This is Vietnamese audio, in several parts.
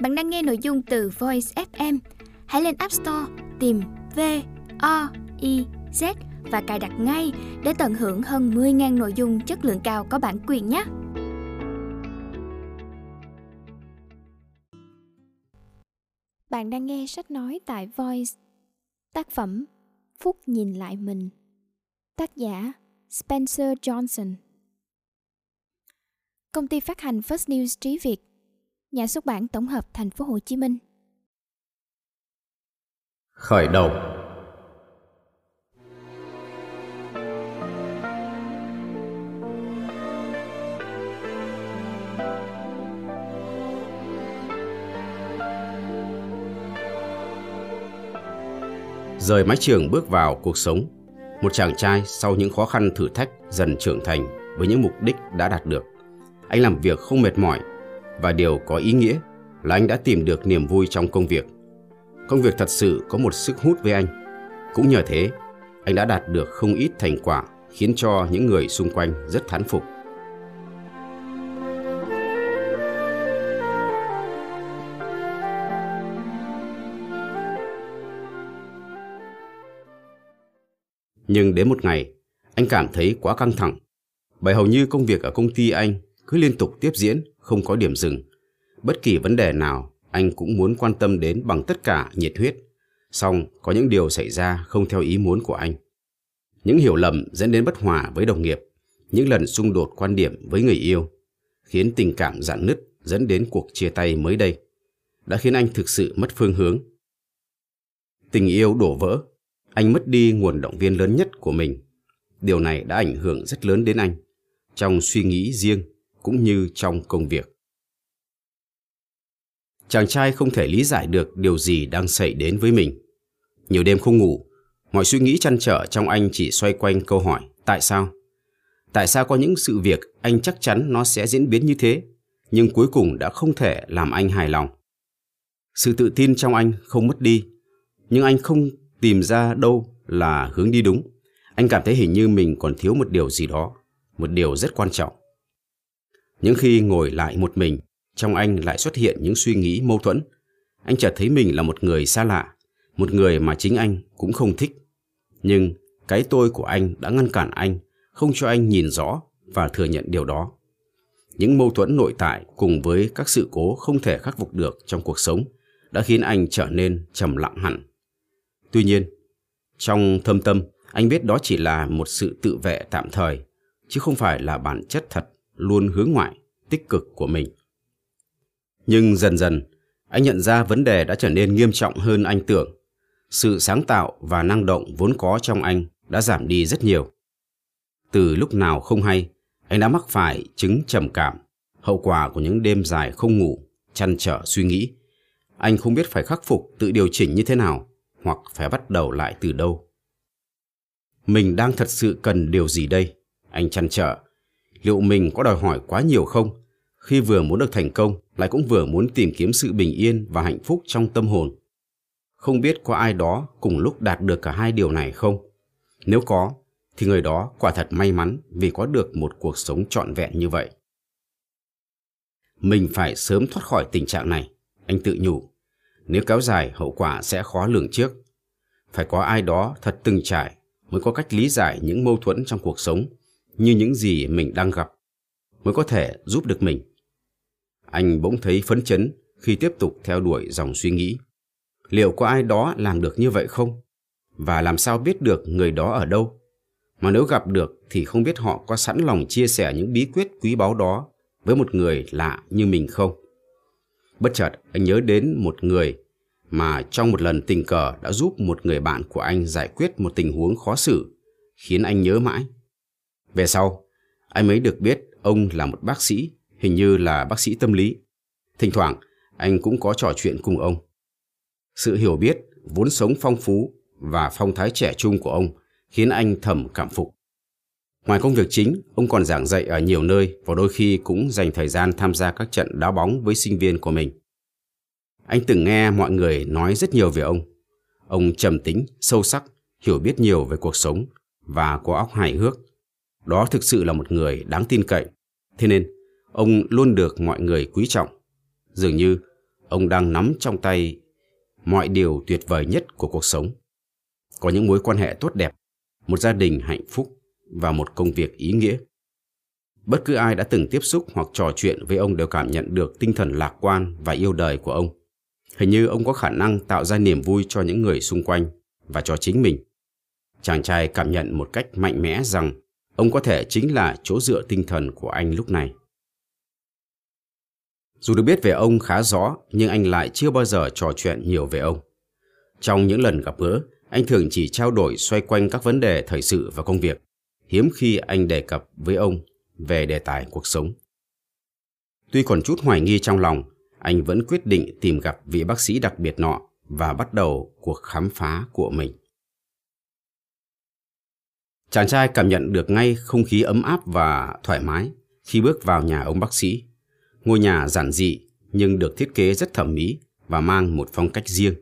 Bạn đang nghe nội dung từ Voice FM. Hãy lên App Store, tìm V O I Z và cài đặt ngay để tận hưởng hơn 10.000 nội dung chất lượng cao có bản quyền nhé. Bạn đang nghe sách nói tại Voice. Tác phẩm Phúc nhìn lại mình. Tác giả Spencer Johnson. Công ty phát hành First News Trí Việt. Nhà xuất bản tổng hợp Thành phố Hồ Chí Minh. Khởi đầu Rời mái trường bước vào cuộc sống, một chàng trai sau những khó khăn thử thách dần trưởng thành với những mục đích đã đạt được. Anh làm việc không mệt mỏi và điều có ý nghĩa là anh đã tìm được niềm vui trong công việc. Công việc thật sự có một sức hút với anh. Cũng nhờ thế, anh đã đạt được không ít thành quả khiến cho những người xung quanh rất thán phục. Nhưng đến một ngày, anh cảm thấy quá căng thẳng. Bởi hầu như công việc ở công ty anh cứ liên tục tiếp diễn, không có điểm dừng. Bất kỳ vấn đề nào, anh cũng muốn quan tâm đến bằng tất cả nhiệt huyết. Song có những điều xảy ra không theo ý muốn của anh. Những hiểu lầm dẫn đến bất hòa với đồng nghiệp, những lần xung đột quan điểm với người yêu, khiến tình cảm dạn nứt dẫn đến cuộc chia tay mới đây, đã khiến anh thực sự mất phương hướng. Tình yêu đổ vỡ, anh mất đi nguồn động viên lớn nhất của mình. Điều này đã ảnh hưởng rất lớn đến anh, trong suy nghĩ riêng cũng như trong công việc. Chàng trai không thể lý giải được điều gì đang xảy đến với mình. Nhiều đêm không ngủ, mọi suy nghĩ chăn trở trong anh chỉ xoay quanh câu hỏi tại sao? Tại sao có những sự việc anh chắc chắn nó sẽ diễn biến như thế, nhưng cuối cùng đã không thể làm anh hài lòng. Sự tự tin trong anh không mất đi, nhưng anh không tìm ra đâu là hướng đi đúng. Anh cảm thấy hình như mình còn thiếu một điều gì đó, một điều rất quan trọng. Những khi ngồi lại một mình, trong anh lại xuất hiện những suy nghĩ mâu thuẫn. Anh chợt thấy mình là một người xa lạ, một người mà chính anh cũng không thích. Nhưng cái tôi của anh đã ngăn cản anh, không cho anh nhìn rõ và thừa nhận điều đó. Những mâu thuẫn nội tại cùng với các sự cố không thể khắc phục được trong cuộc sống đã khiến anh trở nên trầm lặng hẳn. Tuy nhiên, trong thâm tâm, anh biết đó chỉ là một sự tự vệ tạm thời, chứ không phải là bản chất thật luôn hướng ngoại, tích cực của mình. Nhưng dần dần, anh nhận ra vấn đề đã trở nên nghiêm trọng hơn anh tưởng. Sự sáng tạo và năng động vốn có trong anh đã giảm đi rất nhiều. Từ lúc nào không hay, anh đã mắc phải chứng trầm cảm, hậu quả của những đêm dài không ngủ, chăn trở suy nghĩ. Anh không biết phải khắc phục tự điều chỉnh như thế nào, hoặc phải bắt đầu lại từ đâu. Mình đang thật sự cần điều gì đây? Anh chăn trở. Liệu mình có đòi hỏi quá nhiều không? Khi vừa muốn được thành công, lại cũng vừa muốn tìm kiếm sự bình yên và hạnh phúc trong tâm hồn. Không biết có ai đó cùng lúc đạt được cả hai điều này không? Nếu có, thì người đó quả thật may mắn vì có được một cuộc sống trọn vẹn như vậy. Mình phải sớm thoát khỏi tình trạng này, anh tự nhủ. Nếu kéo dài, hậu quả sẽ khó lường trước. Phải có ai đó thật từng trải mới có cách lý giải những mâu thuẫn trong cuộc sống như những gì mình đang gặp, mới có thể giúp được mình. Anh bỗng thấy phấn chấn khi tiếp tục theo đuổi dòng suy nghĩ. Liệu có ai đó làm được như vậy không? Và làm sao biết được người đó ở đâu? Mà nếu gặp được thì không biết họ có sẵn lòng chia sẻ những bí quyết quý báu đó với một người lạ như mình không? Bất chợt anh nhớ đến một người mà trong một lần tình cờ đã giúp một người bạn của anh giải quyết một tình huống khó xử, khiến anh nhớ mãi. Về sau, anh mới được biết ông là một bác sĩ hình như là bác sĩ tâm lý. Thỉnh thoảng, anh cũng có trò chuyện cùng ông. Sự hiểu biết, vốn sống phong phú và phong thái trẻ trung của ông khiến anh thầm cảm phục. Ngoài công việc chính, ông còn giảng dạy ở nhiều nơi và đôi khi cũng dành thời gian tham gia các trận đá bóng với sinh viên của mình. Anh từng nghe mọi người nói rất nhiều về ông. Ông trầm tính, sâu sắc, hiểu biết nhiều về cuộc sống và có óc hài hước. Đó thực sự là một người đáng tin cậy. Thế nên, ông luôn được mọi người quý trọng. Dường như ông đang nắm trong tay mọi điều tuyệt vời nhất của cuộc sống. Có những mối quan hệ tốt đẹp, một gia đình hạnh phúc và một công việc ý nghĩa. Bất cứ ai đã từng tiếp xúc hoặc trò chuyện với ông đều cảm nhận được tinh thần lạc quan và yêu đời của ông. Hình như ông có khả năng tạo ra niềm vui cho những người xung quanh và cho chính mình. Chàng trai cảm nhận một cách mạnh mẽ rằng ông có thể chính là chỗ dựa tinh thần của anh lúc này. Dù được biết về ông khá rõ, nhưng anh lại chưa bao giờ trò chuyện nhiều về ông. Trong những lần gặp gỡ, anh thường chỉ trao đổi xoay quanh các vấn đề thời sự và công việc. Hiếm khi anh đề cập với ông về đề tài cuộc sống. Tuy còn chút hoài nghi trong lòng, anh vẫn quyết định tìm gặp vị bác sĩ đặc biệt nọ và bắt đầu cuộc khám phá của mình. Chàng trai cảm nhận được ngay không khí ấm áp và thoải mái khi bước vào nhà ông bác sĩ. Ngôi nhà giản dị nhưng được thiết kế rất thẩm mỹ và mang một phong cách riêng.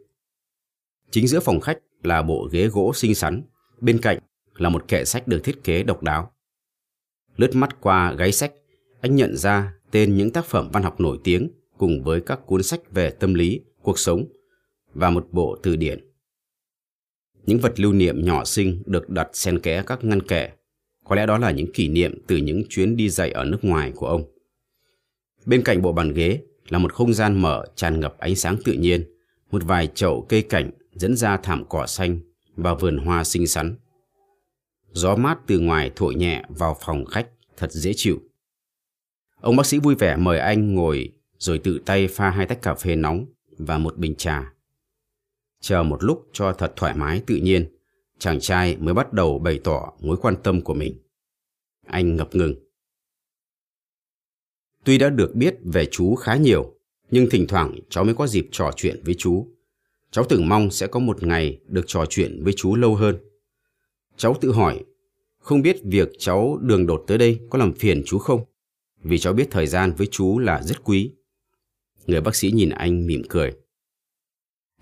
Chính giữa phòng khách là bộ ghế gỗ xinh xắn, bên cạnh là một kệ sách được thiết kế độc đáo. Lướt mắt qua gáy sách, anh nhận ra tên những tác phẩm văn học nổi tiếng cùng với các cuốn sách về tâm lý, cuộc sống và một bộ từ điển. Những vật lưu niệm nhỏ xinh được đặt xen kẽ các ngăn kệ. Có lẽ đó là những kỷ niệm từ những chuyến đi dạy ở nước ngoài của ông. Bên cạnh bộ bàn ghế là một không gian mở tràn ngập ánh sáng tự nhiên, một vài chậu cây cảnh dẫn ra thảm cỏ xanh và vườn hoa xinh xắn. Gió mát từ ngoài thổi nhẹ vào phòng khách thật dễ chịu. Ông bác sĩ vui vẻ mời anh ngồi rồi tự tay pha hai tách cà phê nóng và một bình trà. Chờ một lúc cho thật thoải mái tự nhiên, chàng trai mới bắt đầu bày tỏ mối quan tâm của mình. Anh ngập ngừng. Tuy đã được biết về chú khá nhiều, nhưng thỉnh thoảng cháu mới có dịp trò chuyện với chú. Cháu từng mong sẽ có một ngày được trò chuyện với chú lâu hơn. Cháu tự hỏi, không biết việc cháu đường đột tới đây có làm phiền chú không? Vì cháu biết thời gian với chú là rất quý. Người bác sĩ nhìn anh mỉm cười.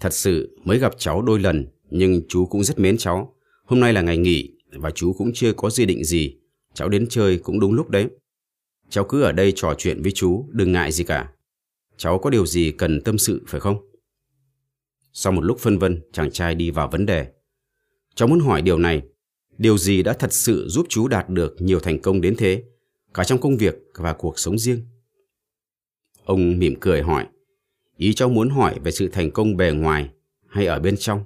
Thật sự mới gặp cháu đôi lần, nhưng chú cũng rất mến cháu. Hôm nay là ngày nghỉ và chú cũng chưa có dự định gì. Cháu đến chơi cũng đúng lúc đấy. Cháu cứ ở đây trò chuyện với chú, đừng ngại gì cả. Cháu có điều gì cần tâm sự phải không? Sau một lúc phân vân, chàng trai đi vào vấn đề. Cháu muốn hỏi điều này, điều gì đã thật sự giúp chú đạt được nhiều thành công đến thế, cả trong công việc và cuộc sống riêng? Ông mỉm cười hỏi, ý cháu muốn hỏi về sự thành công bề ngoài hay ở bên trong?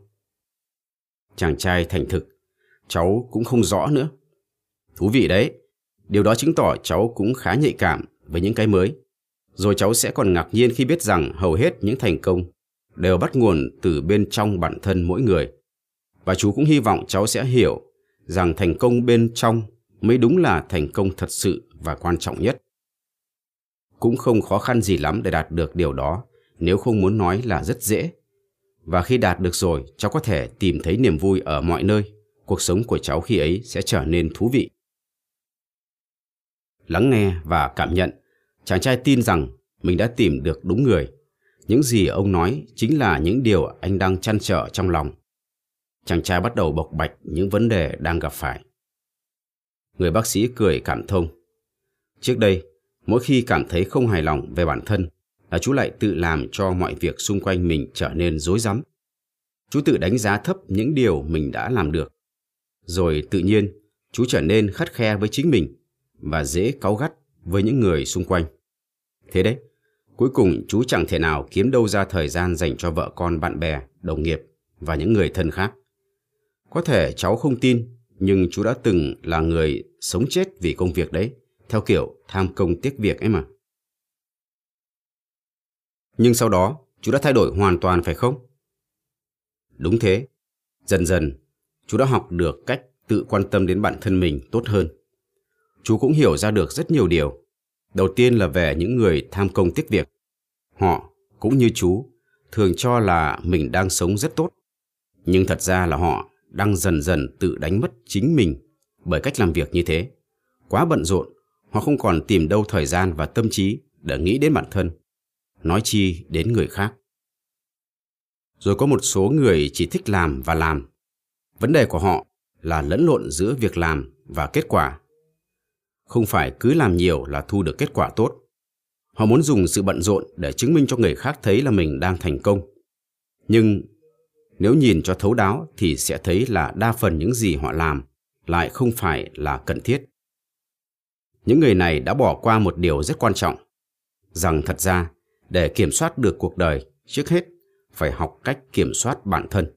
Chàng trai thành thực, cháu cũng không rõ nữa. Thú vị đấy, điều đó chứng tỏ cháu cũng khá nhạy cảm với những cái mới. Rồi cháu sẽ còn ngạc nhiên khi biết rằng hầu hết những thành công đều bắt nguồn từ bên trong bản thân mỗi người. Và chú cũng hy vọng cháu sẽ hiểu rằng thành công bên trong mới đúng là thành công thật sự và quan trọng nhất. Cũng không khó khăn gì lắm để đạt được điều đó, nếu không muốn nói là rất dễ. Và khi đạt được rồi, cháu có thể tìm thấy niềm vui ở mọi nơi. Cuộc sống của cháu khi ấy sẽ trở nên thú vị. Lắng nghe và cảm nhận, chàng trai tin rằng mình đã tìm được đúng người. Những gì ông nói chính là những điều anh đang chăn trở trong lòng. Chàng trai bắt đầu bộc bạch những vấn đề đang gặp phải. Người bác sĩ cười cảm thông. Trước đây, mỗi khi cảm thấy không hài lòng về bản thân, là chú lại tự làm cho mọi việc xung quanh mình trở nên rối rắm. Chú tự đánh giá thấp những điều mình đã làm được. Rồi tự nhiên, chú trở nên khắt khe với chính mình và dễ cáu gắt với những người xung quanh. Thế đấy, cuối cùng chú chẳng thể nào kiếm đâu ra thời gian dành cho vợ con, bạn bè, đồng nghiệp và những người thân khác. Có thể cháu không tin, nhưng chú đã từng là người sống chết vì công việc đấy, theo kiểu tham công tiếc việc ấy mà. Nhưng sau đó, chú đã thay đổi hoàn toàn phải không? Đúng thế. Dần dần, chú đã học được cách tự quan tâm đến bản thân mình tốt hơn. Chú cũng hiểu ra được rất nhiều điều. Đầu tiên là về những người tham công tiếc việc. Họ, cũng như chú, thường cho là mình đang sống rất tốt. Nhưng thật ra là họ đang dần dần tự đánh mất chính mình bởi cách làm việc như thế. Quá bận rộn, họ không còn tìm đâu thời gian và tâm trí để nghĩ đến bản thân, nói chi đến người khác. Rồi có một số người chỉ thích làm và làm. Vấn đề của họ là lẫn lộn giữa việc làm và kết quả. Không phải cứ làm nhiều là thu được kết quả tốt. Họ muốn dùng sự bận rộn để chứng minh cho người khác thấy là mình đang thành công. Nhưng nếu nhìn cho thấu đáo thì sẽ thấy là đa phần những gì họ làm lại không phải là cần thiết. Những người này đã bỏ qua một điều rất quan trọng, rằng thật ra để kiểm soát được cuộc đời, trước hết phải học cách kiểm soát bản thân.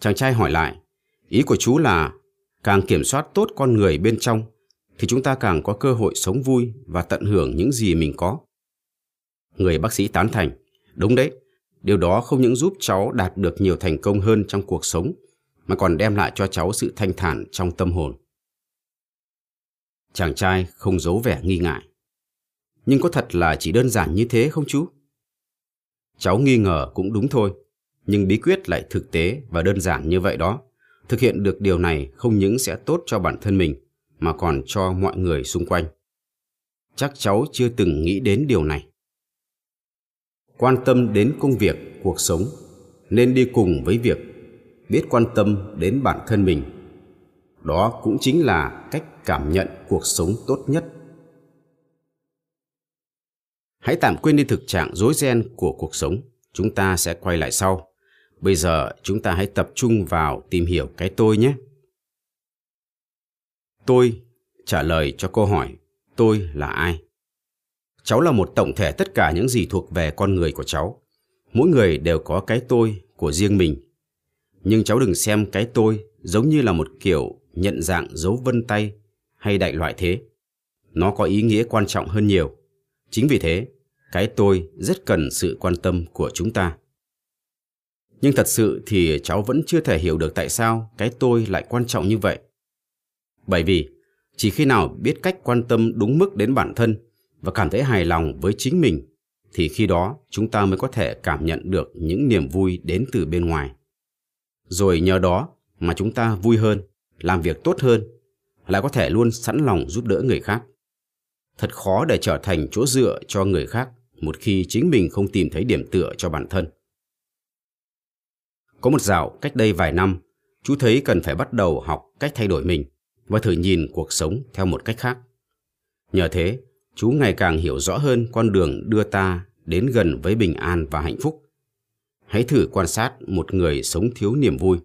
Chàng trai hỏi lại, ý của chú là càng kiểm soát tốt con người bên trong thì chúng ta càng có cơ hội sống vui và tận hưởng những gì mình có. Người bác sĩ tán thành, đúng đấy, điều đó không những giúp cháu đạt được nhiều thành công hơn trong cuộc sống mà còn đem lại cho cháu sự thanh thản trong tâm hồn. Chàng trai không giấu vẻ nghi ngại. Nhưng có thật là chỉ đơn giản như thế không chú? Cháu nghi ngờ cũng đúng thôi, nhưng bí quyết lại thực tế và đơn giản như vậy đó. Thực hiện được điều này không những sẽ tốt cho bản thân mình, mà còn cho mọi người xung quanh. Chắc cháu chưa từng nghĩ đến điều này. Quan tâm đến công việc, cuộc sống nên đi cùng với việc biết quan tâm đến bản thân mình. Đó cũng chính là cách cảm nhận cuộc sống tốt nhất. Hãy tạm quên đi thực trạng rối ren của cuộc sống, chúng ta sẽ quay lại sau. Bây giờ chúng ta hãy tập trung vào tìm hiểu cái tôi nhé. Tôi trả lời cho câu hỏi tôi là ai. Cháu là một tổng thể tất cả những gì thuộc về con người của cháu. Mỗi người đều có cái tôi của riêng mình. Nhưng cháu đừng xem cái tôi giống như là một kiểu nhận dạng dấu vân tay hay đại loại thế. Nó có ý nghĩa quan trọng hơn nhiều. Chính vì thế, cái tôi rất cần sự quan tâm của chúng ta. Nhưng thật sự thì cháu vẫn chưa thể hiểu được tại sao cái tôi lại quan trọng như vậy. Bởi vì chỉ khi nào biết cách quan tâm đúng mức đến bản thân và cảm thấy hài lòng với chính mình thì khi đó chúng ta mới có thể cảm nhận được những niềm vui đến từ bên ngoài. Rồi nhờ đó mà chúng ta vui hơn, làm việc tốt hơn, lại có thể luôn sẵn lòng giúp đỡ người khác. Thật khó để trở thành chỗ dựa cho người khác một khi chính mình không tìm thấy điểm tựa cho bản thân. Có một dạo cách đây vài năm, chú thấy cần phải bắt đầu học cách thay đổi mình và thử nhìn cuộc sống theo một cách khác. Nhờ thế, chú ngày càng hiểu rõ hơn con đường đưa ta đến gần với bình an và hạnh phúc. Hãy thử quan sát một người sống thiếu niềm vui.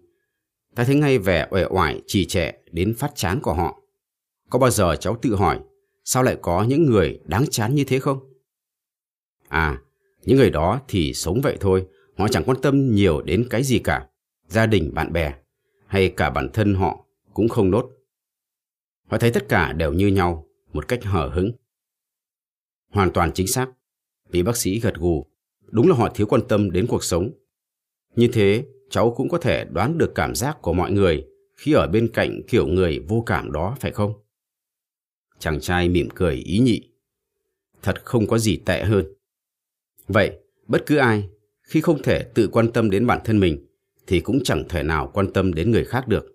Ta thấy ngay vẻ uể oải trì trệ đến phát chán của họ. Có bao giờ cháu tự hỏi sao lại có những người đáng chán như thế không? À, những người đó thì sống vậy thôi, họ chẳng quan tâm nhiều đến cái gì cả. Gia đình, bạn bè hay cả bản thân họ cũng không nốt. Họ thấy tất cả đều như nhau, một cách hở hững. Hoàn toàn chính xác. Vị bác sĩ gật gù. Đúng là họ thiếu quan tâm đến cuộc sống. Như thế, cháu cũng có thể đoán được cảm giác của mọi người khi ở bên cạnh kiểu người vô cảm đó phải không? Chàng trai mỉm cười ý nhị. Thật không có gì tệ hơn. Vậy, bất cứ ai khi không thể tự quan tâm đến bản thân mình thì cũng chẳng thể nào quan tâm đến người khác được.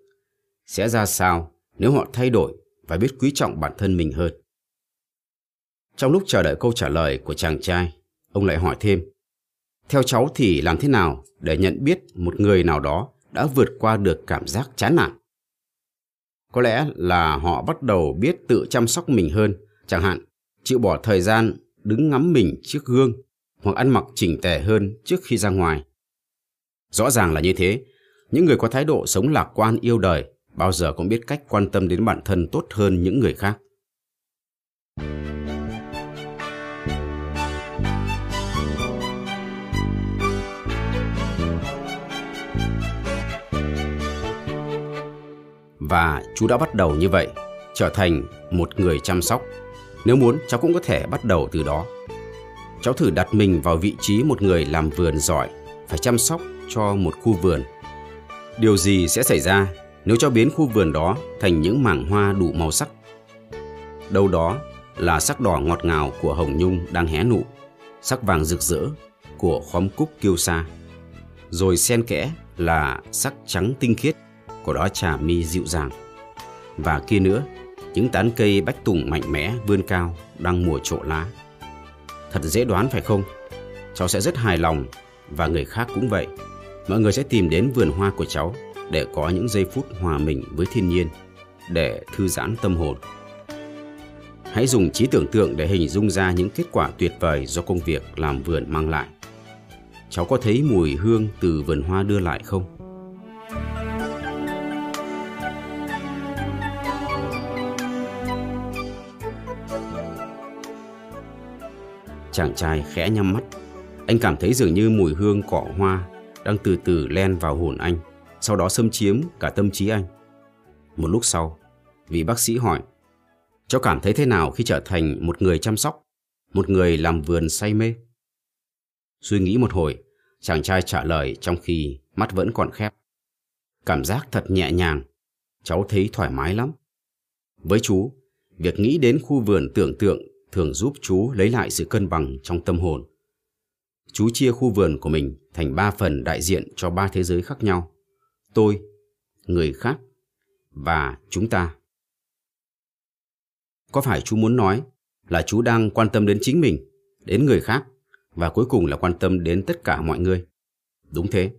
Sẽ ra sao nếu họ thay đổi và biết quý trọng bản thân mình hơn. Trong lúc chờ đợi câu trả lời của chàng trai, ông lại hỏi thêm, theo cháu thì làm thế nào để nhận biết một người nào đó đã vượt qua được cảm giác chán nản? Có lẽ là họ bắt đầu biết tự chăm sóc mình hơn, chẳng hạn chịu bỏ thời gian đứng ngắm mình trước gương hoặc ăn mặc chỉnh tề hơn trước khi ra ngoài. Rõ ràng là như thế, những người có thái độ sống lạc quan yêu đời bao giờ cũng biết cách quan tâm đến bản thân tốt hơn những người khác. Và chú đã bắt đầu như vậy, trở thành một người chăm sóc. Nếu muốn, cháu cũng có thể bắt đầu từ đó. Cháu thử đặt mình vào vị trí một người làm vườn giỏi, phải chăm sóc cho một khu vườn. Điều gì sẽ xảy ra nếu cho biến khu vườn đó thành những mảng hoa đủ màu sắc. Đâu đó là sắc đỏ ngọt ngào của hồng nhung đang hé nụ, sắc vàng rực rỡ của khóm cúc kiêu sa, rồi xen kẽ là sắc trắng tinh khiết của đó trà mi dịu dàng. Và kia nữa, những tán cây bách tùng mạnh mẽ vươn cao đang mùa trộ lá. Thật dễ đoán phải không? Cháu sẽ rất hài lòng và người khác cũng vậy. Mọi người sẽ tìm đến vườn hoa của cháu để có những giây phút hòa mình với thiên nhiên, để thư giãn tâm hồn. Hãy dùng trí tưởng tượng để hình dung ra những kết quả tuyệt vời do công việc làm vườn mang lại. Cháu có thấy mùi hương từ vườn hoa đưa lại không? Chàng trai khẽ nhắm mắt. Anh cảm thấy dường như mùi hương cỏ hoa đang từ từ len vào hồn anh, sau đó xâm chiếm cả tâm trí anh. Một lúc sau, vị bác sĩ hỏi, cháu cảm thấy thế nào khi trở thành một người chăm sóc, một người làm vườn say mê? Suy nghĩ một hồi, chàng trai trả lời trong khi mắt vẫn còn khép. Cảm giác thật nhẹ nhàng, cháu thấy thoải mái lắm. Với chú, việc nghĩ đến khu vườn tưởng tượng thường giúp chú lấy lại sự cân bằng trong tâm hồn. Chú chia khu vườn của mình thành ba phần đại diện cho ba thế giới khác nhau. Tôi, người khác và chúng ta. Có phải chú muốn nói là chú đang quan tâm đến chính mình, đến người khác và cuối cùng là quan tâm đến tất cả mọi người? Đúng thế.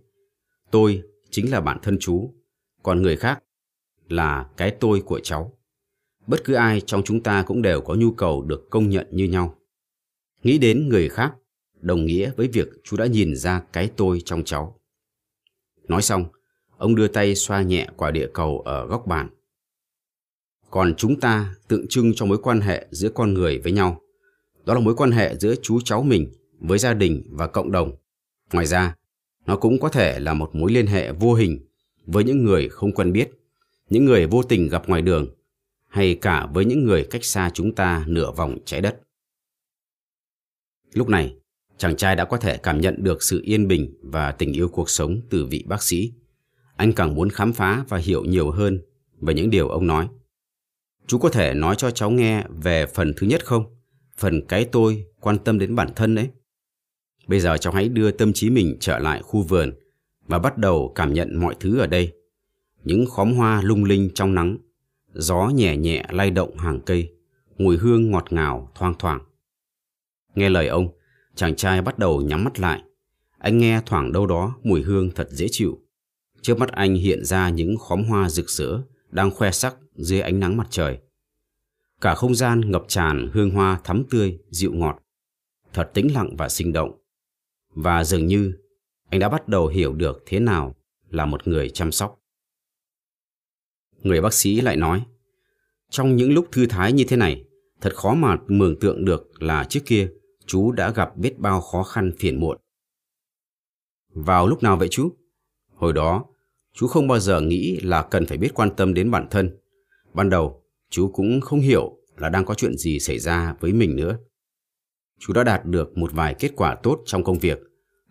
Tôi chính là bản thân chú, còn người khác là cái tôi của cháu. Bất cứ ai trong chúng ta cũng đều có nhu cầu được công nhận như nhau. Nghĩ đến người khác đồng nghĩa với việc chú đã nhìn ra cái tôi trong cháu. Nói xong, ông đưa tay xoa nhẹ quả địa cầu ở góc bàn. Còn chúng ta tượng trưng cho mối quan hệ giữa con người với nhau. Đó là mối quan hệ giữa chú cháu mình với gia đình và cộng đồng. Ngoài ra, nó cũng có thể là một mối liên hệ vô hình với những người không quen biết, những người vô tình gặp ngoài đường hay cả với những người cách xa chúng ta nửa vòng trái đất. Lúc này, chàng trai đã có thể cảm nhận được sự yên bình và tình yêu cuộc sống từ vị bác sĩ. Anh càng muốn khám phá và hiểu nhiều hơn về những điều ông nói. Chú có thể nói cho cháu nghe về phần thứ nhất không? Phần cái tôi quan tâm đến bản thân đấy. Bây giờ cháu hãy đưa tâm trí mình trở lại khu vườn và bắt đầu cảm nhận mọi thứ ở đây. Những khóm hoa lung linh trong nắng, gió nhẹ nhẹ lay động hàng cây, mùi hương ngọt ngào thoang thoảng. Nghe lời ông, chàng trai bắt đầu nhắm mắt lại. Anh nghe thoảng đâu đó mùi hương thật dễ chịu. Trước mắt anh hiện ra những khóm hoa rực rỡ đang khoe sắc dưới ánh nắng mặt trời. Cả không gian ngập tràn hương hoa thắm tươi, dịu ngọt. Thật tĩnh lặng và sinh động. Và dường như anh đã bắt đầu hiểu được thế nào là một người chăm sóc. Người bác sĩ lại nói, trong những lúc thư thái như thế này, thật khó mà mường tượng được là trước kia chú đã gặp biết bao khó khăn phiền muộn. Vào lúc nào vậy chú? Hồi đó, chú không bao giờ nghĩ là cần phải biết quan tâm đến bản thân. Ban đầu, chú cũng không hiểu là đang có chuyện gì xảy ra với mình nữa. Chú đã đạt được một vài kết quả tốt trong công việc,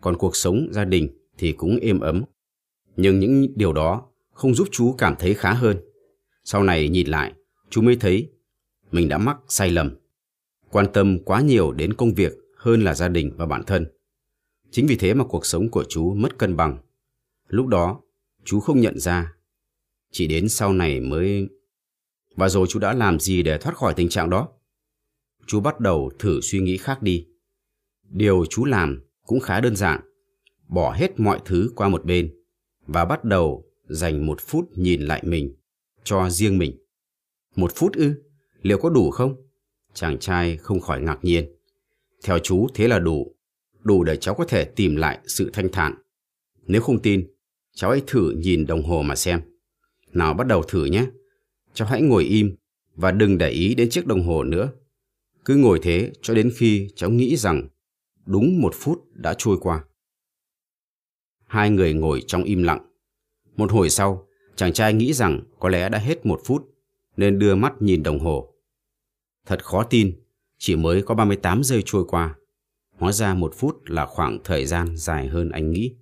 còn cuộc sống gia đình thì cũng êm ấm. Nhưng những điều đó không giúp chú cảm thấy khá hơn. Sau này nhìn lại, chú mới thấy mình đã mắc sai lầm. Quan tâm quá nhiều đến công việc hơn là gia đình và bản thân. Chính vì thế mà cuộc sống của chú mất cân bằng. Lúc đó, chú không nhận ra. Chỉ đến sau này mới... Và rồi chú đã làm gì để thoát khỏi tình trạng đó? Chú bắt đầu thử suy nghĩ khác đi. Điều chú làm cũng khá đơn giản. Bỏ hết mọi thứ qua một bên và bắt đầu dành một phút nhìn lại mình, cho riêng mình. Một phút ư? Liệu có đủ không? Chàng trai không khỏi ngạc nhiên. Theo chú thế là đủ. Đủ để cháu có thể tìm lại sự thanh thản. Nếu không tin, cháu hãy thử nhìn đồng hồ mà xem. Nào bắt đầu thử nhé. Cháu hãy ngồi im và đừng để ý đến chiếc đồng hồ nữa. Cứ ngồi thế cho đến khi cháu nghĩ rằng đúng một phút đã trôi qua. Hai người ngồi trong im lặng. Một hồi sau, chàng trai nghĩ rằng có lẽ đã hết một phút, nên đưa mắt nhìn đồng hồ. Thật khó tin, chỉ mới có 38 giây trôi qua. Hóa ra một phút là khoảng thời gian dài hơn anh nghĩ.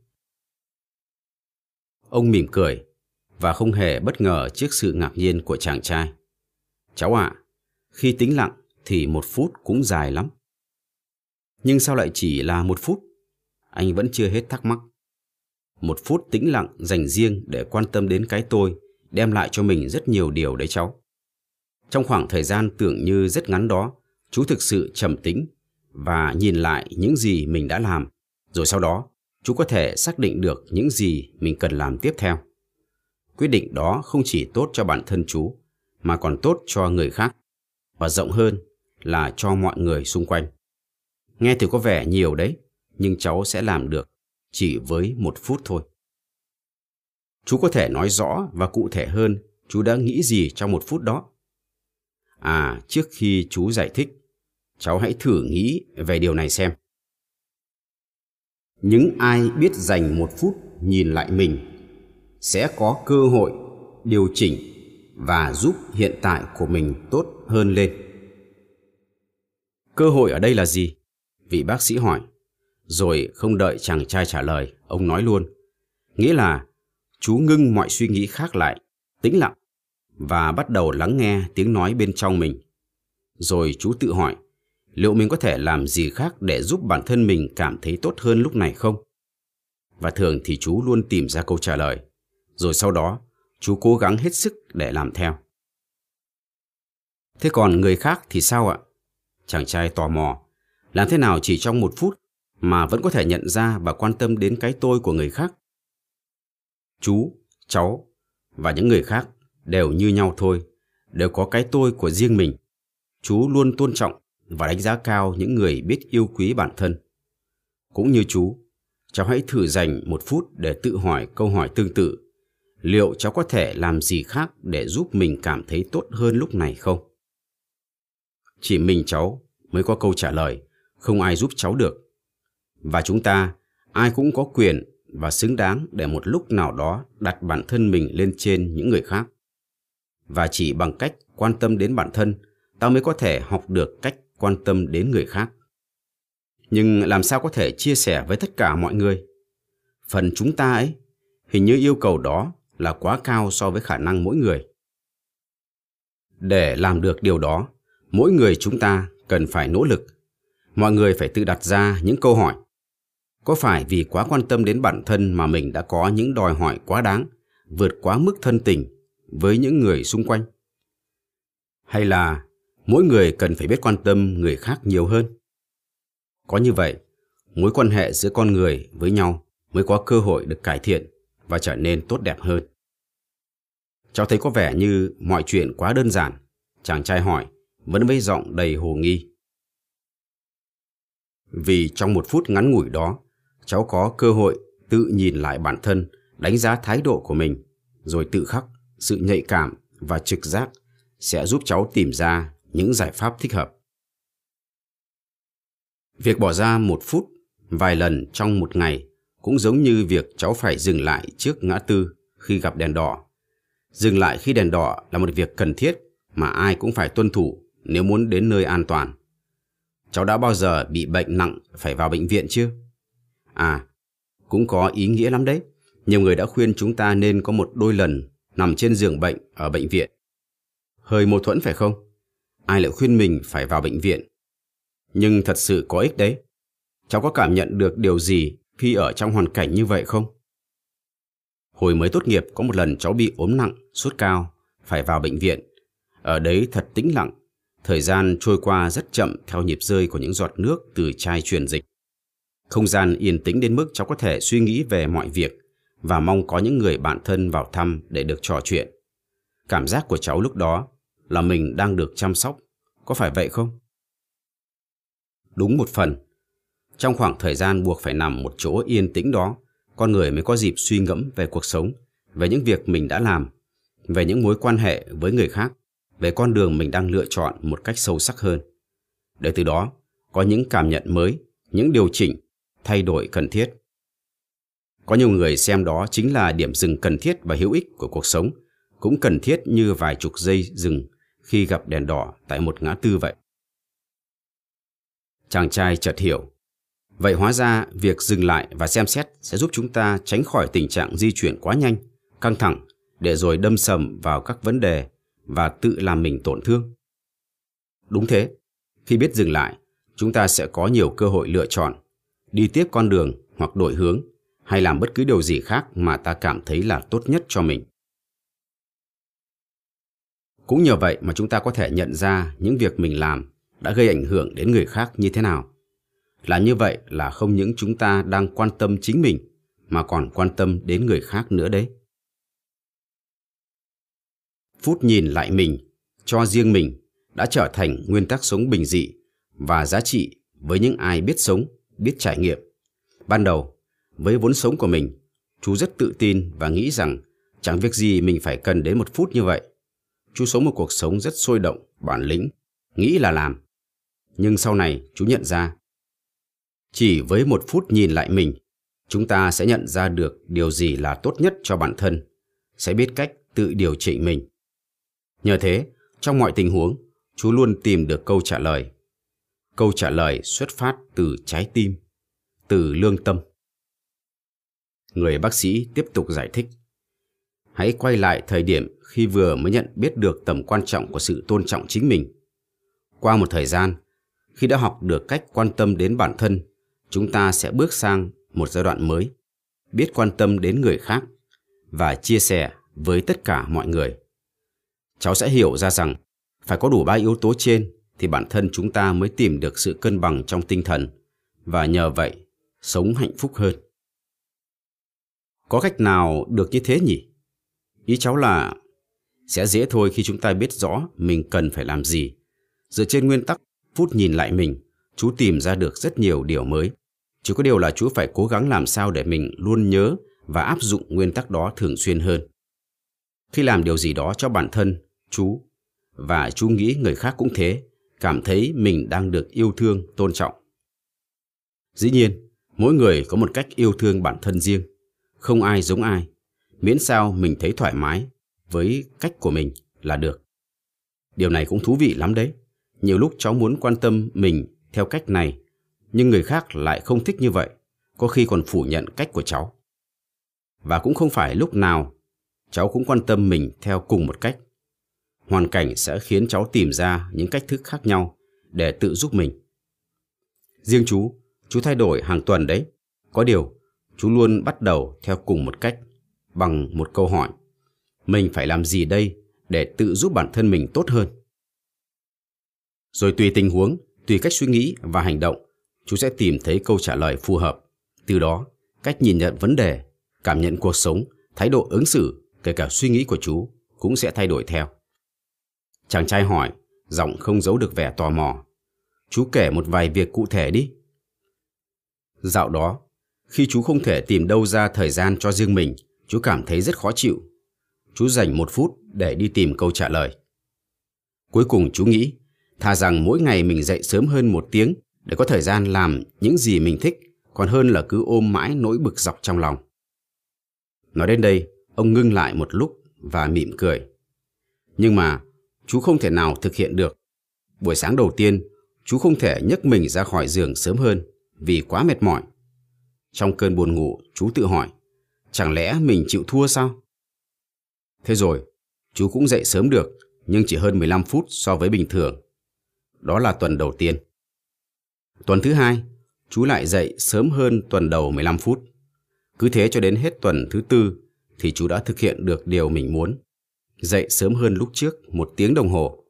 Ông mỉm cười và không hề bất ngờ trước sự ngạc nhiên của chàng trai. Cháu ạ, khi tính lặng thì một phút cũng dài lắm. Nhưng sao lại chỉ là một phút? Anh vẫn chưa hết thắc mắc. Một phút tĩnh lặng dành riêng để quan tâm đến cái tôi đem lại cho mình rất nhiều điều đấy cháu. Trong khoảng thời gian tưởng như rất ngắn đó, chú thực sự trầm tĩnh và nhìn lại những gì mình đã làm. Rồi sau đó, chú có thể xác định được những gì mình cần làm tiếp theo. Quyết định đó không chỉ tốt cho bản thân chú, mà còn tốt cho người khác, và rộng hơn là cho mọi người xung quanh. Nghe thì có vẻ nhiều đấy, nhưng cháu sẽ làm được chỉ với một phút thôi. Chú có thể nói rõ và cụ thể hơn chú đã nghĩ gì trong một phút đó. À, trước khi chú giải thích, cháu hãy thử nghĩ về điều này xem. Những ai biết dành một phút nhìn lại mình sẽ có cơ hội điều chỉnh và giúp hiện tại của mình tốt hơn lên. Cơ hội ở đây là gì? Vị bác sĩ hỏi. Rồi không đợi chàng trai trả lời, ông nói luôn. Nghĩa là chú ngưng mọi suy nghĩ khác lại, tĩnh lặng và bắt đầu lắng nghe tiếng nói bên trong mình. Rồi chú tự hỏi, liệu mình có thể làm gì khác để giúp bản thân mình cảm thấy tốt hơn lúc này không? Và thường thì chú luôn tìm ra câu trả lời. Rồi sau đó, chú cố gắng hết sức để làm theo. Thế còn người khác thì sao ạ? Chàng trai tò mò. Làm thế nào chỉ trong một phút mà vẫn có thể nhận ra và quan tâm đến cái tôi của người khác? Chú, cháu và những người khác đều như nhau thôi, đều có cái tôi của riêng mình. Chú luôn tôn trọng và đánh giá cao những người biết yêu quý bản thân. Cũng như chú, cháu hãy thử dành một phút để tự hỏi câu hỏi tương tự. Liệu cháu có thể làm gì khác để giúp mình cảm thấy tốt hơn lúc này không? Chỉ mình cháu mới có câu trả lời, không ai giúp cháu được. Và chúng ta, ai cũng có quyền và xứng đáng để một lúc nào đó đặt bản thân mình lên trên những người khác. Và chỉ bằng cách quan tâm đến bản thân, ta mới có thể học được cách quan tâm đến người khác. Nhưng làm sao có thể chia sẻ với tất cả mọi người? Phần chúng ta ấy, hình như yêu cầu đó là quá cao so với khả năng mỗi người. Để làm được điều đó, mỗi người chúng ta cần phải nỗ lực. Mọi người phải tự đặt ra những câu hỏi. Có phải vì quá quan tâm đến bản thân mà mình đã có những đòi hỏi quá đáng, vượt quá mức thân tình với những người xung quanh? Hay là mỗi người cần phải biết quan tâm người khác nhiều hơn? Có như vậy, mối quan hệ giữa con người với nhau mới có cơ hội được cải thiện và trở nên tốt đẹp hơn. Cháu thấy có vẻ như mọi chuyện quá đơn giản. Chàng trai hỏi, vẫn với giọng đầy hồ nghi. Vì trong một phút ngắn ngủi đó, cháu có cơ hội tự nhìn lại bản thân, đánh giá thái độ của mình, rồi tự khắc, sự nhạy cảm và trực giác sẽ giúp cháu tìm ra những giải pháp thích hợp. Việc bỏ ra một phút, vài lần trong một ngày cũng giống như việc cháu phải dừng lại trước ngã tư khi gặp đèn đỏ. Dừng lại khi đèn đỏ là một việc cần thiết mà ai cũng phải tuân thủ nếu muốn đến nơi an toàn. Cháu đã bao giờ bị bệnh nặng phải vào bệnh viện chưa? À, cũng có ý nghĩa lắm đấy. Nhiều người đã khuyên chúng ta nên có một đôi lần nằm trên giường bệnh ở bệnh viện. Hơi mâu thuẫn phải không? Ai lại khuyên mình phải vào bệnh viện? Nhưng thật sự có ích đấy. Cháu có cảm nhận được điều gì khi ở trong hoàn cảnh như vậy không? Hồi mới tốt nghiệp có một lần cháu bị ốm nặng, sốt cao, phải vào bệnh viện. Ở đấy thật tĩnh lặng, thời gian trôi qua rất chậm theo nhịp rơi của những giọt nước từ chai truyền dịch. Không gian yên tĩnh đến mức cháu có thể suy nghĩ về mọi việc và mong có những người bạn thân vào thăm để được trò chuyện. Cảm giác của cháu lúc đó là mình đang được chăm sóc, có phải vậy không? Đúng một phần. Trong khoảng thời gian buộc phải nằm một chỗ yên tĩnh đó, con người mới có dịp suy ngẫm về cuộc sống, về những việc mình đã làm, về những mối quan hệ với người khác, về con đường mình đang lựa chọn một cách sâu sắc hơn. Để từ đó, có những cảm nhận mới, những điều chỉnh, thay đổi cần thiết. Có nhiều người xem đó chính là điểm dừng cần thiết và hữu ích của cuộc sống, cũng cần thiết như vài chục giây dừng khi gặp đèn đỏ tại một ngã tư vậy. Chàng trai chợt hiểu. Vậy hóa ra việc dừng lại và xem xét sẽ giúp chúng ta tránh khỏi tình trạng di chuyển quá nhanh, căng thẳng để rồi đâm sầm vào các vấn đề và tự làm mình tổn thương. Đúng thế, khi biết dừng lại, chúng ta sẽ có nhiều cơ hội lựa chọn, đi tiếp con đường hoặc đổi hướng hay làm bất cứ điều gì khác mà ta cảm thấy là tốt nhất cho mình. Cũng nhờ vậy mà chúng ta có thể nhận ra những việc mình làm đã gây ảnh hưởng đến người khác như thế nào. Là như vậy là không những chúng ta đang quan tâm chính mình mà còn quan tâm đến người khác nữa đấy. Phút nhìn lại mình, cho riêng mình đã trở thành nguyên tắc sống bình dị và giá trị với những ai biết sống, biết trải nghiệm. Ban đầu, với vốn sống của mình, chú rất tự tin và nghĩ rằng chẳng việc gì mình phải cần đến một phút như vậy. Chú sống một cuộc sống rất sôi động, bản lĩnh, nghĩ là làm. Nhưng sau này chú nhận ra, chỉ với một phút nhìn lại mình, chúng ta sẽ nhận ra được điều gì là tốt nhất cho bản thân, sẽ biết cách tự điều chỉnh mình. Nhờ thế, trong mọi tình huống, chú luôn tìm được câu trả lời. Câu trả lời xuất phát từ trái tim, từ lương tâm. Người bác sĩ tiếp tục giải thích. Hãy quay lại thời điểm khi vừa mới nhận biết được tầm quan trọng của sự tôn trọng chính mình. Qua một thời gian, khi đã học được cách quan tâm đến bản thân, chúng ta sẽ bước sang một giai đoạn mới, biết quan tâm đến người khác và chia sẻ với tất cả mọi người. Cháu sẽ hiểu ra rằng phải có đủ ba yếu tố trên thì bản thân chúng ta mới tìm được sự cân bằng trong tinh thần và nhờ vậy sống hạnh phúc hơn. Có cách nào được như thế nhỉ? Ý cháu là sẽ dễ thôi khi chúng ta biết rõ mình cần phải làm gì. Dựa trên nguyên tắc phút nhìn lại mình, chú tìm ra được rất nhiều điều mới. Chỉ có điều là chú phải cố gắng làm sao để mình luôn nhớ và áp dụng nguyên tắc đó thường xuyên hơn. Khi làm điều gì đó cho bản thân, chú, và chú nghĩ người khác cũng thế, cảm thấy mình đang được yêu thương, tôn trọng. Dĩ nhiên, mỗi người có một cách yêu thương bản thân riêng, không ai giống ai, miễn sao mình thấy thoải mái với cách của mình là được. Điều này cũng thú vị lắm đấy. Nhiều lúc cháu muốn quan tâm mình theo cách này, nhưng người khác lại không thích như vậy, có khi còn phủ nhận cách của cháu. Và cũng không phải lúc nào cháu cũng quan tâm mình theo cùng một cách. Hoàn cảnh sẽ khiến cháu tìm ra những cách thức khác nhau để tự giúp mình. Riêng chú, chú thay đổi hàng tuần đấy. Có điều, chú luôn bắt đầu theo cùng một cách, bằng một câu hỏi. Mình phải làm gì đây để tự giúp bản thân mình tốt hơn? Rồi tùy tình huống, tùy cách suy nghĩ và hành động, chú sẽ tìm thấy câu trả lời phù hợp. Từ đó, cách nhìn nhận vấn đề, cảm nhận cuộc sống, thái độ ứng xử, kể cả suy nghĩ của chú cũng sẽ thay đổi theo. Chàng trai hỏi, giọng không giấu được vẻ tò mò. Chú kể một vài việc cụ thể đi. Dạo đó, khi chú không thể tìm đâu ra thời gian cho riêng mình, chú cảm thấy rất khó chịu. Chú dành một phút để đi tìm câu trả lời. Cuối cùng chú nghĩ, thà rằng mỗi ngày mình dậy sớm hơn một tiếng để có thời gian làm những gì mình thích, còn hơn là cứ ôm mãi nỗi bực dọc trong lòng. Nói đến đây, ông ngưng lại một lúc và mỉm cười. Nhưng mà, chú không thể nào thực hiện được. Buổi sáng đầu tiên, chú không thể nhấc mình ra khỏi giường sớm hơn vì quá mệt mỏi. Trong cơn buồn ngủ, chú tự hỏi, chẳng lẽ mình chịu thua sao? Thế rồi, chú cũng dậy sớm được, nhưng chỉ hơn 15 phút so với bình thường. Đó là tuần đầu tiên. Tuần thứ hai, chú lại dậy sớm hơn tuần đầu 15 phút. Cứ thế cho đến hết tuần thứ tư thì chú đã thực hiện được điều mình muốn. Dậy sớm hơn lúc trước một tiếng đồng hồ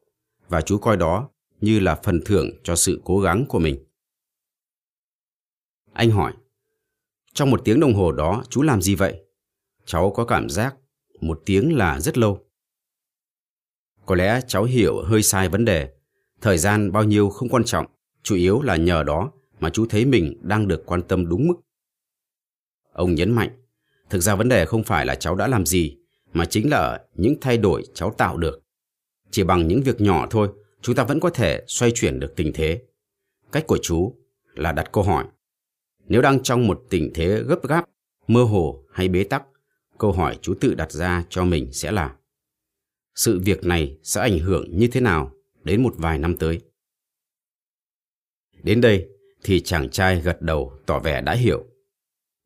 và chú coi đó như là phần thưởng cho sự cố gắng của mình. Anh hỏi, trong một tiếng đồng hồ đó chú làm gì vậy? Cháu có cảm giác một tiếng là rất lâu. Có lẽ cháu hiểu hơi sai vấn đề. Thời gian bao nhiêu không quan trọng, chủ yếu là nhờ đó mà chú thấy mình đang được quan tâm đúng mức. Ông nhấn mạnh, thực ra vấn đề không phải là cháu đã làm gì, mà chính là những thay đổi cháu tạo được. Chỉ bằng những việc nhỏ thôi, chúng ta vẫn có thể xoay chuyển được tình thế. Cách của chú là đặt câu hỏi. Nếu đang trong một tình thế gấp gáp, mơ hồ hay bế tắc, câu hỏi chú tự đặt ra cho mình sẽ là sự việc này sẽ ảnh hưởng như thế nào đến một vài năm tới. Đến đây thì chàng trai gật đầu tỏ vẻ đã hiểu.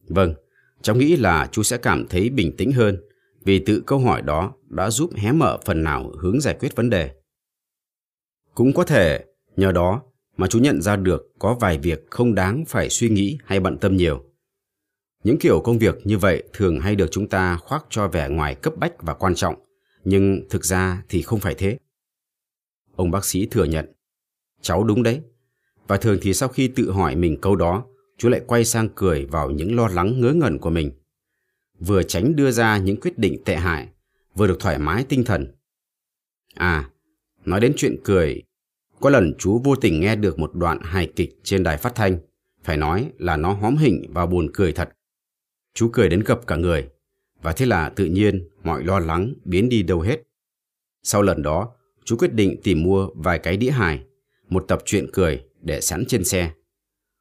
Vâng, cháu nghĩ là chú sẽ cảm thấy bình tĩnh hơn vì tự câu hỏi đó đã giúp hé mở phần nào hướng giải quyết vấn đề. Cũng có thể nhờ đó mà chú nhận ra được có vài việc không đáng phải suy nghĩ hay bận tâm nhiều. Những kiểu công việc như vậy thường hay được chúng ta khoác cho vẻ ngoài cấp bách và quan trọng, nhưng thực ra thì không phải thế. Ông bác sĩ thừa nhận, cháu đúng đấy. Và thường thì sau khi tự hỏi mình câu đó, chú lại quay sang cười vào những lo lắng ngớ ngẩn của mình. Vừa tránh đưa ra những quyết định tệ hại, vừa được thoải mái tinh thần. À, Nói đến chuyện cười, có lần chú vô tình nghe được một đoạn hài kịch trên đài phát thanh. Phải nói là nó hóm hình và buồn cười thật. Chú cười đến gập cả người. Và thế là tự nhiên mọi lo lắng biến đi đâu hết. Sau lần đó, chú quyết định tìm mua vài cái đĩa hài, một tập truyện cười để sẵn trên xe.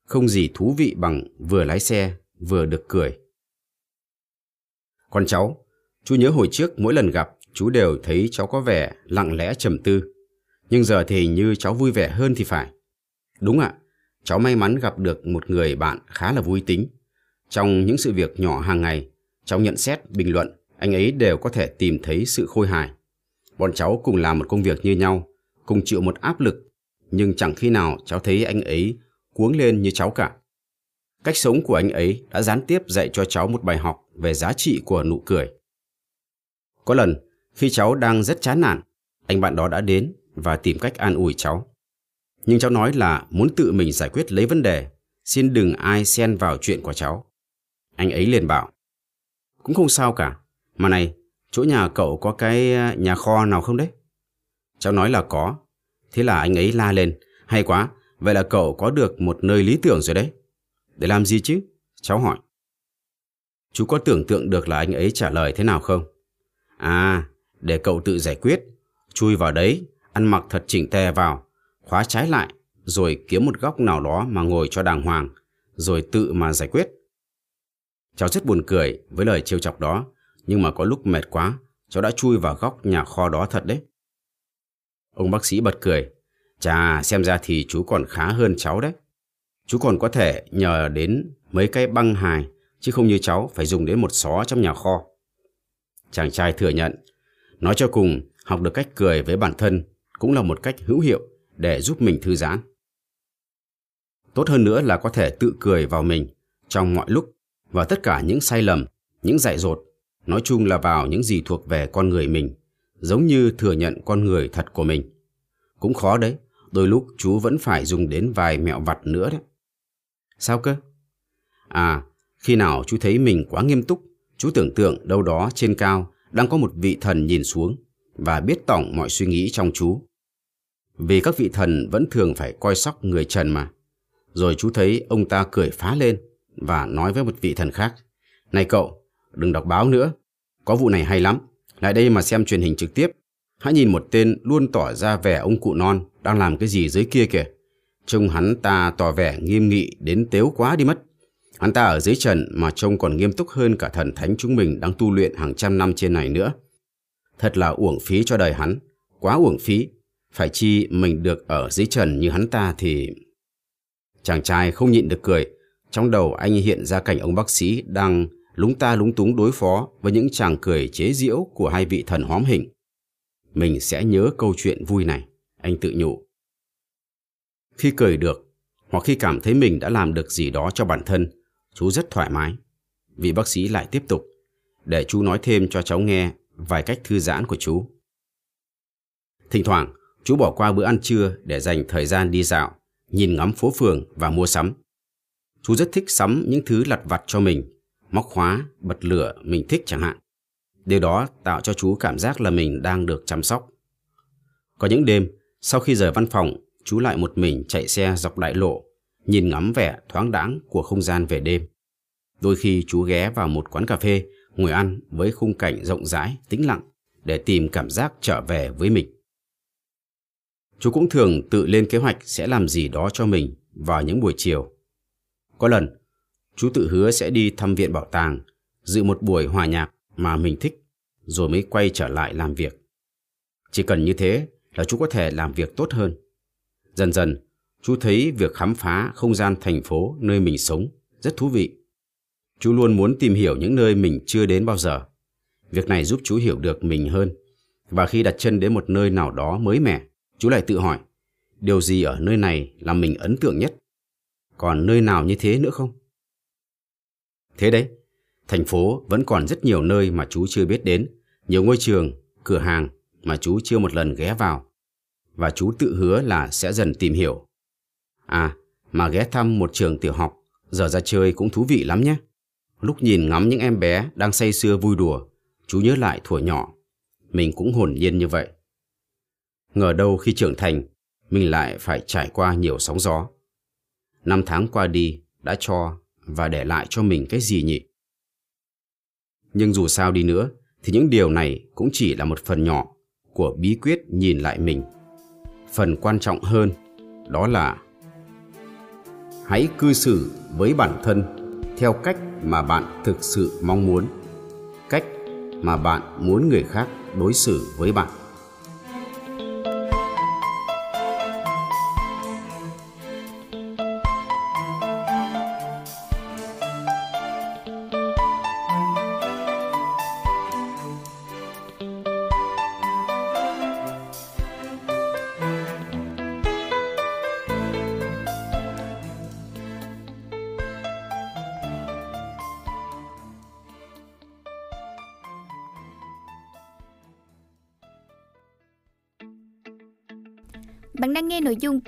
Không gì thú vị bằng vừa lái xe vừa được cười. Con cháu, chú nhớ hồi trước mỗi lần gặp chú đều thấy cháu có vẻ lặng lẽ trầm tư. Nhưng giờ thì như cháu vui vẻ hơn thì phải. Đúng ạ, cháu may mắn gặp được một người bạn khá là vui tính. Trong những sự việc nhỏ hàng ngày, cháu nhận xét, bình luận, anh ấy đều có thể tìm thấy sự khôi hài. Bọn cháu cùng làm một công việc như nhau, cùng chịu một áp lực, nhưng chẳng khi nào cháu thấy anh ấy cuống lên như cháu cả. Cách sống của anh ấy đã gián tiếp dạy cho cháu một bài học về giá trị của nụ cười. Có lần, khi cháu đang rất chán nản, anh bạn đó đã đến và tìm cách an ủi cháu. Nhưng cháu nói là muốn tự mình giải quyết lấy vấn đề, xin đừng ai xen vào chuyện của cháu. Anh ấy liền bảo, cũng không sao cả, mà này, chỗ nhà cậu có cái à, nhà kho nào không đấy? Cháu nói là có, thế là anh ấy la lên, hay quá, vậy là cậu có được một nơi lý tưởng rồi đấy. Để làm gì chứ? Cháu hỏi. Chú có tưởng tượng được là anh ấy trả lời thế nào không? À, để cậu tự giải quyết. Chui vào đấy, ăn mặc thật chỉnh tề vào, khóa trái lại, rồi kiếm một góc nào đó mà ngồi cho đàng hoàng, rồi tự mà giải quyết. Cháu rất buồn cười với lời trêu chọc đó, nhưng mà có lúc mệt quá, cháu đã chui vào góc nhà kho đó thật đấy. Ông bác sĩ bật cười. Chà, xem ra thì chú còn khá hơn cháu đấy. Chú còn có thể nhờ đến mấy cái băng hài, chứ không như cháu phải dùng đến một xó trong nhà kho. Chàng trai thừa nhận, nói cho cùng, học được cách cười với bản thân cũng là một cách hữu hiệu để giúp mình thư giãn. Tốt hơn nữa là có thể tự cười vào mình trong mọi lúc và tất cả những sai lầm, những dại dột, nói chung là vào những gì thuộc về con người mình, giống như thừa nhận con người thật của mình. Cũng khó đấy, đôi lúc chú vẫn phải dùng đến vài mẹo vặt nữa đấy. Sao cơ? À, khi nào chú thấy mình quá nghiêm túc, chú tưởng tượng đâu đó trên cao đang có một vị thần nhìn xuống và biết tổng mọi suy nghĩ trong chú. Vì các vị thần vẫn thường phải coi sóc người trần mà. Rồi chú thấy ông ta cười phá lên và nói với một vị thần khác. Này cậu, đừng đọc báo nữa. Có vụ này hay lắm. Lại đây mà xem truyền hình trực tiếp. Hãy nhìn một tên luôn tỏ ra vẻ ông cụ non đang làm cái gì dưới kia kìa. Trông hắn ta tỏ vẻ nghiêm nghị đến tếu quá đi mất. Hắn ta ở dưới trần mà trông còn nghiêm túc hơn cả thần thánh chúng mình đang tu luyện hàng trăm năm trên này nữa. Thật là uổng phí cho đời hắn, quá uổng phí. Phải chi mình được ở dưới trần như hắn ta thì... Chàng trai không nhịn được cười. Trong đầu anh hiện ra cảnh ông bác sĩ đang lúng ta lúng túng đối phó với những chàng cười chế giễu của hai vị thần hóm hình. Mình sẽ nhớ câu chuyện vui này, anh tự nhủ. Khi cười được, hoặc khi cảm thấy mình đã làm được gì đó cho bản thân, chú rất thoải mái. Vị bác sĩ lại tiếp tục, để chú nói thêm cho cháu nghe vài cách thư giãn của chú. Thỉnh thoảng, chú bỏ qua bữa ăn trưa để dành thời gian đi dạo, nhìn ngắm phố phường và mua sắm. Chú rất thích sắm những thứ lặt vặt cho mình, móc khóa, bật lửa mình thích chẳng hạn. Điều đó tạo cho chú cảm giác là mình đang được chăm sóc. Có những đêm, sau khi rời văn phòng, chú lại một mình chạy xe dọc đại lộ, nhìn ngắm vẻ thoáng đãng của không gian về đêm. Đôi khi chú ghé vào một quán cà phê, ngồi ăn với khung cảnh rộng rãi, tĩnh lặng để tìm cảm giác trở về với mình. Chú cũng thường tự lên kế hoạch sẽ làm gì đó cho mình vào những buổi chiều. Có lần, chú tự hứa sẽ đi thăm viện bảo tàng, dự một buổi hòa nhạc mà mình thích, rồi mới quay trở lại làm việc. Chỉ cần như thế là chú có thể làm việc tốt hơn. Dần dần, chú thấy việc khám phá không gian thành phố nơi mình sống rất thú vị. Chú luôn muốn tìm hiểu những nơi mình chưa đến bao giờ. Việc này giúp chú hiểu được mình hơn. Và khi đặt chân đến một nơi nào đó mới mẻ, chú lại tự hỏi, điều gì ở nơi này làm mình ấn tượng nhất? Còn nơi nào như thế nữa không? Thế đấy, thành phố vẫn còn rất nhiều nơi mà chú chưa biết đến, nhiều ngôi trường, cửa hàng mà chú chưa một lần ghé vào. Và chú tự hứa là sẽ dần tìm hiểu. À, mà ghé thăm một trường tiểu học, giờ ra chơi cũng thú vị lắm nhé. Lúc nhìn ngắm những em bé đang say sưa vui đùa, chú nhớ lại thuở nhỏ. Mình cũng hồn nhiên như vậy. Ngờ đâu khi trưởng thành, mình lại phải trải qua nhiều sóng gió. Năm tháng qua đi đã cho và để lại cho mình cái gì nhỉ? Nhưng dù sao đi nữa, thì những điều này cũng chỉ là một phần nhỏ của bí quyết nhìn lại mình. Phần quan trọng hơn đó là hãy cư xử với bản thân theo cách mà bạn thực sự mong muốn, cách mà bạn muốn người khác đối xử với bạn.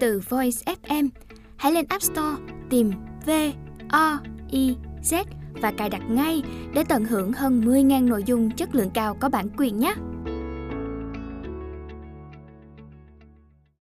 Từ Voice FM. Hãy lên App Store, tìm V O I Z và cài đặt ngay để tận hưởng hơn 10.000 nội dung chất lượng cao có bản quyền nhé.